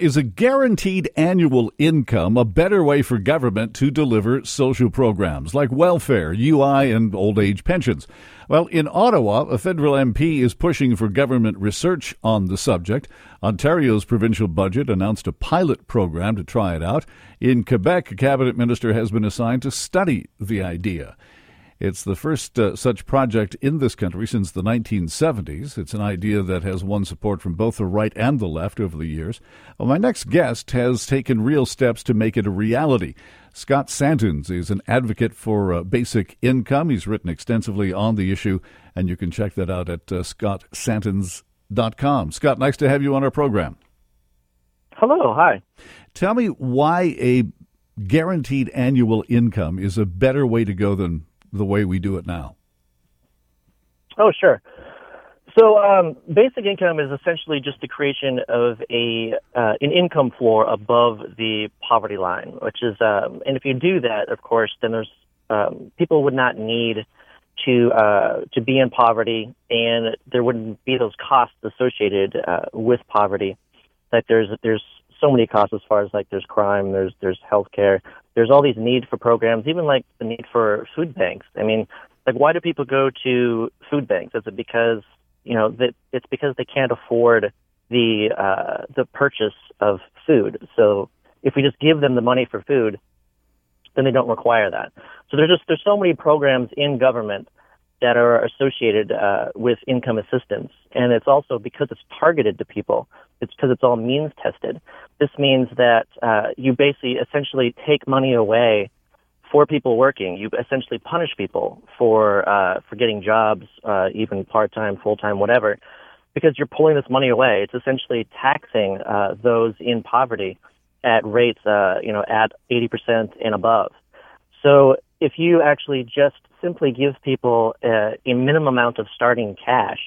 Is a guaranteed annual income a better way for government to deliver social programs like welfare, UI, and old age pensions? Well, in Ottawa, a federal MP is pushing for government research on the subject. Ontario's provincial budget announced a pilot program to try it out. In Quebec, a cabinet minister has been assigned to study the idea. It's the first uh, such project in this country since the 1970s. It's an idea that has won support from both the right and the left over the years. Well, my next guest has taken real steps to make it a reality. Scott Santens is an advocate for uh, basic income. He's written extensively on the issue, and you can check that out at uh, scottsantens.com. Scott, nice to have you on our program. Hello, hi. Tell me why a guaranteed annual income is a better way to go than the way we do it now? Oh, sure. So, um, basic income is essentially just the creation of a uh, an income floor above the poverty line, which is, um, and if you do that, of course, then there's um, people would not need to uh, to be in poverty, and there wouldn't be those costs associated uh, with poverty. Like there's there's so many costs as far as like there's crime, there's there's healthcare, there's all these need for programs, even like the need for food banks. I mean, like why do people go to food banks? Is it because you know that it's because they can't afford the uh, the purchase of food? So if we just give them the money for food, then they don't require that. So there's just there's so many programs in government that are associated uh, with income assistance. And it's also because it's targeted to people. It's because it's all means tested. This means that uh, you basically essentially take money away for people working. You essentially punish people for uh, for getting jobs, uh, even part time, full time, whatever, because you're pulling this money away. It's essentially taxing uh, those in poverty at rates, uh, you know, at 80% and above. So if you actually just simply give people a, a minimum amount of starting cash,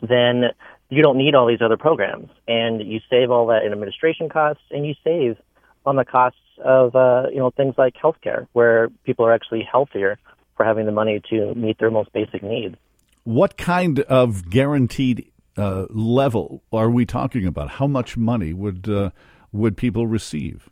then you don't need all these other programs, and you save all that in administration costs, and you save on the costs of uh, you know things like healthcare, where people are actually healthier for having the money to meet their most basic needs. What kind of guaranteed uh, level are we talking about? How much money would uh, would people receive?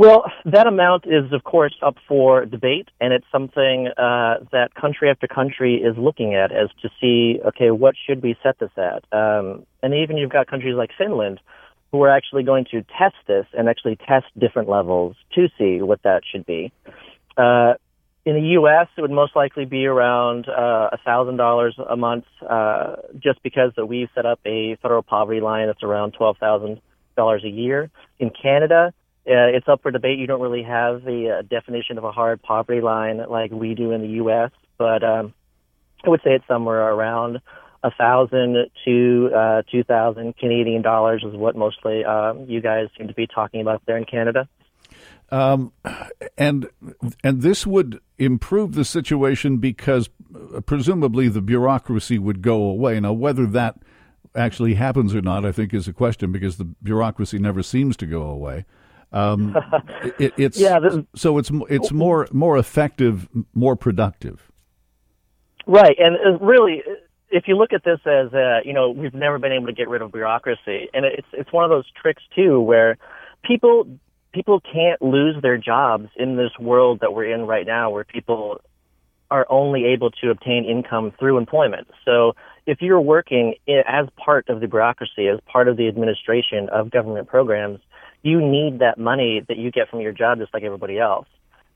Well, that amount is, of course, up for debate, and it's something uh, that country after country is looking at as to see, okay, what should we set this at? Um, and even you've got countries like Finland who are actually going to test this and actually test different levels to see what that should be. Uh, in the U.S., it would most likely be around uh, a thousand dollars a month, uh, just because we've set up a federal poverty line that's around twelve thousand dollars a year. In Canada, uh, it's up for debate. You don't really have the uh, definition of a hard poverty line like we do in the U.S., but um, I would say it's somewhere around a thousand to uh, two thousand Canadian dollars is what mostly um, you guys seem to be talking about there in Canada. Um, and and this would improve the situation because uh, presumably the bureaucracy would go away. Now, whether that actually happens or not, I think is a question because the bureaucracy never seems to go away. Um, it, it's yeah, this, so it's it's more more effective, more productive. Right, and really, if you look at this as uh, you know, we've never been able to get rid of bureaucracy, and it's it's one of those tricks too, where people people can't lose their jobs in this world that we're in right now, where people are only able to obtain income through employment. So if you're working as part of the bureaucracy, as part of the administration of government programs, you need that money that you get from your job just like everybody else.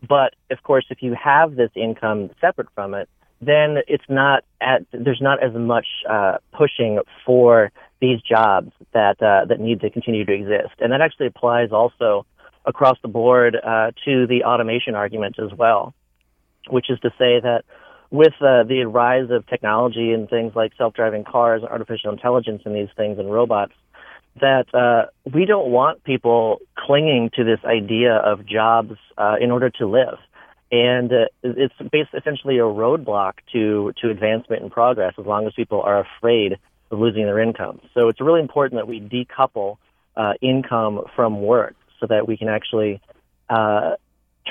But of course, if you have this income separate from it, then it's not at, there's not as much uh, pushing for these jobs that uh, that need to continue to exist, and that actually applies also across the board uh, to the automation argument as well, which is to say that with uh, the rise of technology and things like self-driving cars, artificial intelligence, and these things and robots, that uh, we don't want people clinging to this idea of jobs uh, in order to live. And uh, it's basically essentially a roadblock to, to advancement and progress as long as people are afraid of losing their income. So it's really important that we decouple uh, income from work so that we can actually uh,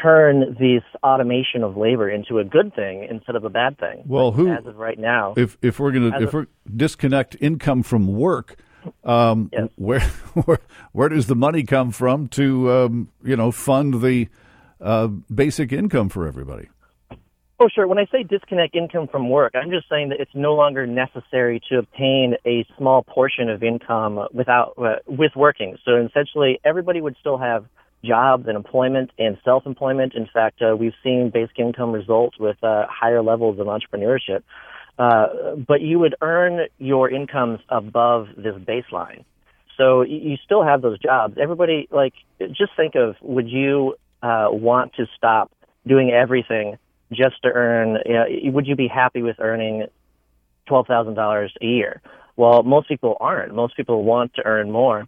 turn this automation of labor into a good thing instead of a bad thing. Well, who as of right now, if if we're going to if we're disconnect income from work, Um, yes. where, where where does the money come from to um, you know fund the uh, basic income for everybody? Oh, sure. When I say disconnect income from work, I'm just saying that it's no longer necessary to obtain a small portion of income without uh, with working. So essentially, everybody would still have jobs and employment and self-employment. In fact, uh, we've seen basic income results with uh, higher levels of entrepreneurship. Uh, but you would earn your incomes above this baseline. So you still have those jobs. Everybody, like, just think of, would you uh, want to stop doing everything just to earn, you know, would you be happy with earning $12,000 a year? Well, most people aren't. Most people want to earn more.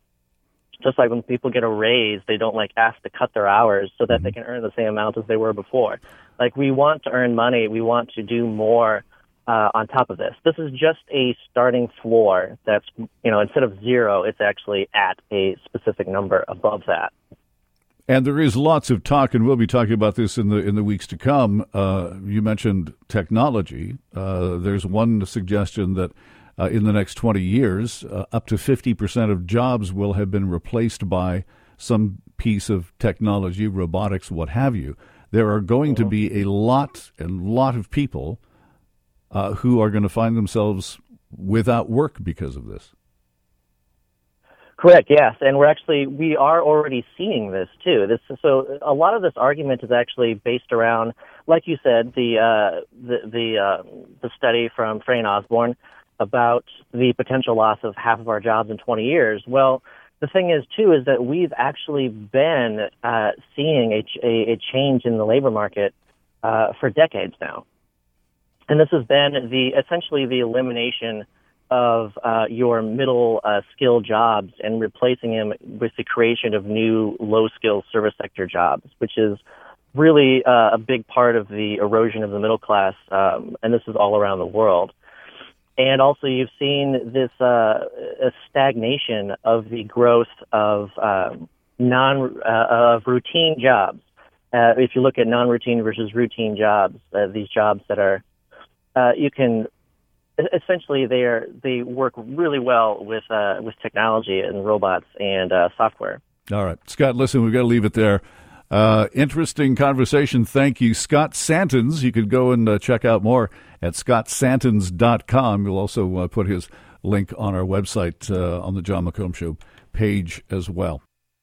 Just like when people get a raise, they don't like ask to cut their hours so that they mm-hmm. can earn the same amount as they were before. Like we want to earn money. We want to do more uh, on top of this. This is just a starting floor that's, you know, instead of zero, it's actually at a specific number above that. And there is lots of talk, and we'll be talking about this in the in the weeks to come. Uh, you mentioned technology. Uh, there's one suggestion that uh, in the next 20 years, uh, up to 50 percent of jobs will have been replaced by some piece of technology, robotics, what have you. There are going to mm-hmm. be a lot and lot of people uh, who are going to find themselves without work because of this. Correct. Yes, and we're actually we are already seeing this too. This so a lot of this argument is actually based around, like you said, the uh, the the, uh, the study from Frey and Osborne about the potential loss of half of our jobs in 20 years. Well, the thing is too is that we've actually been uh, seeing a, a, a change in the labor market uh, for decades now, and this has been the essentially the elimination of uh, your middle uh, skill jobs and replacing them with the creation of new low skill service sector jobs, which is really uh, a big part of the erosion of the middle class, um, and this is all around the world. And also, you've seen this uh, stagnation of the growth of um, non uh, of routine jobs. Uh, if you look at non-routine versus routine jobs, these jobs that are you can essentially they are they work really well with uh, with technology and robots and uh, software. All right, Scott. Listen, we've got to leave it there. Uh, interesting conversation. Thank you, Scott Santens. You could go and uh, check out more at scottsantens.com. We'll also uh, put his link on our website uh, on the Jon McComb Show page as well.